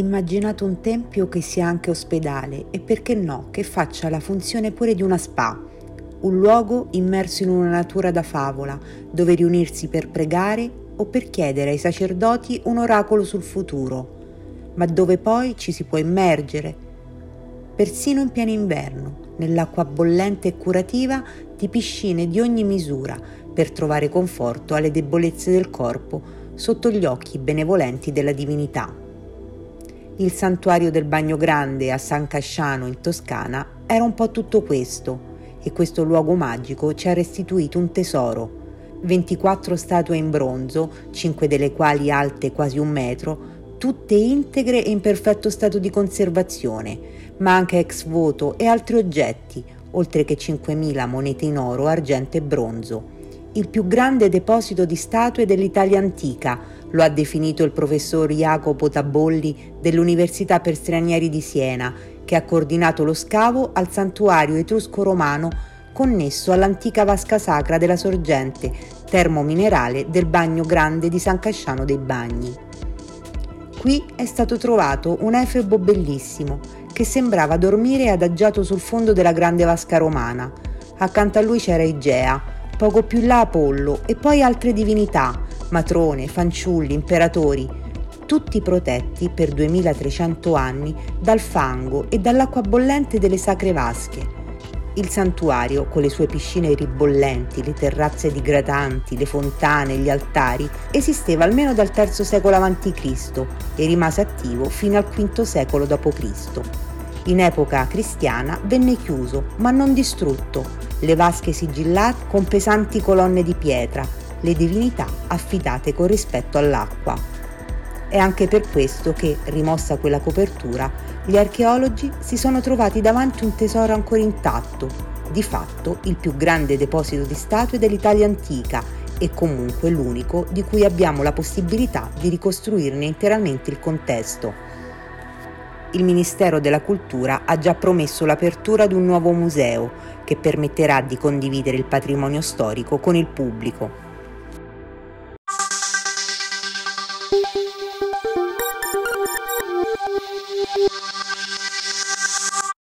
immaginato un tempio che sia anche ospedale e perché no, che faccia la funzione pure di una spa, un luogo immerso in una natura da favola, dove riunirsi per pregare o per chiedere ai sacerdoti un oracolo sul futuro, ma dove poi ci si può immergere, persino in pieno inverno, nell'acqua bollente e curativa di piscine di ogni misura, per trovare conforto alle debolezze del corpo sotto gli occhi benevolenti della divinità. Il santuario del Bagno Grande a San Casciano in Toscana era un po' tutto questo e questo luogo magico ci ha restituito un tesoro. 24 statue in bronzo, 5 delle quali alte quasi un metro, tutte integre e in perfetto stato di conservazione, ma anche ex voto e altri oggetti, oltre che 5.000 monete in oro, argento e bronzo il più grande deposito di statue dell'Italia antica, lo ha definito il professor Jacopo Tabolli dell'Università per stranieri di Siena, che ha coordinato lo scavo al santuario etrusco-romano connesso all'antica vasca sacra della sorgente termominerale del Bagno Grande di San Casciano dei Bagni. Qui è stato trovato un efebo bellissimo che sembrava dormire adagiato sul fondo della grande vasca romana. Accanto a lui c'era Igea, poco più là Apollo e poi altre divinità, matrone, fanciulli, imperatori, tutti protetti per 2300 anni dal fango e dall'acqua bollente delle sacre vasche. Il santuario, con le sue piscine ribollenti, le terrazze digradanti, le fontane, gli altari, esisteva almeno dal III secolo a.C. e rimase attivo fino al V secolo d.C. In epoca cristiana venne chiuso, ma non distrutto, le vasche sigillate con pesanti colonne di pietra, le divinità affidate con rispetto all'acqua. È anche per questo che, rimossa quella copertura, gli archeologi si sono trovati davanti un tesoro ancora intatto, di fatto il più grande deposito di statue dell'Italia antica e comunque l'unico di cui abbiamo la possibilità di ricostruirne interamente il contesto. Il Ministero della Cultura ha già promesso l'apertura di un nuovo museo che permetterà di condividere il patrimonio storico con il pubblico.